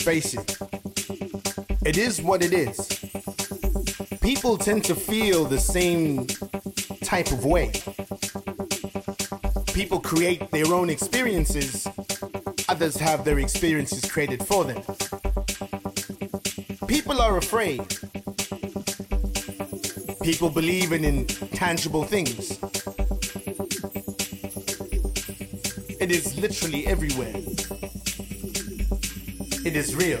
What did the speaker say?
Face it, it is what it is. People tend to feel the same type of way. People create their own experiences, others have their experiences created for them. People are afraid. People believe in intangible things. It is literally everywhere. It is real.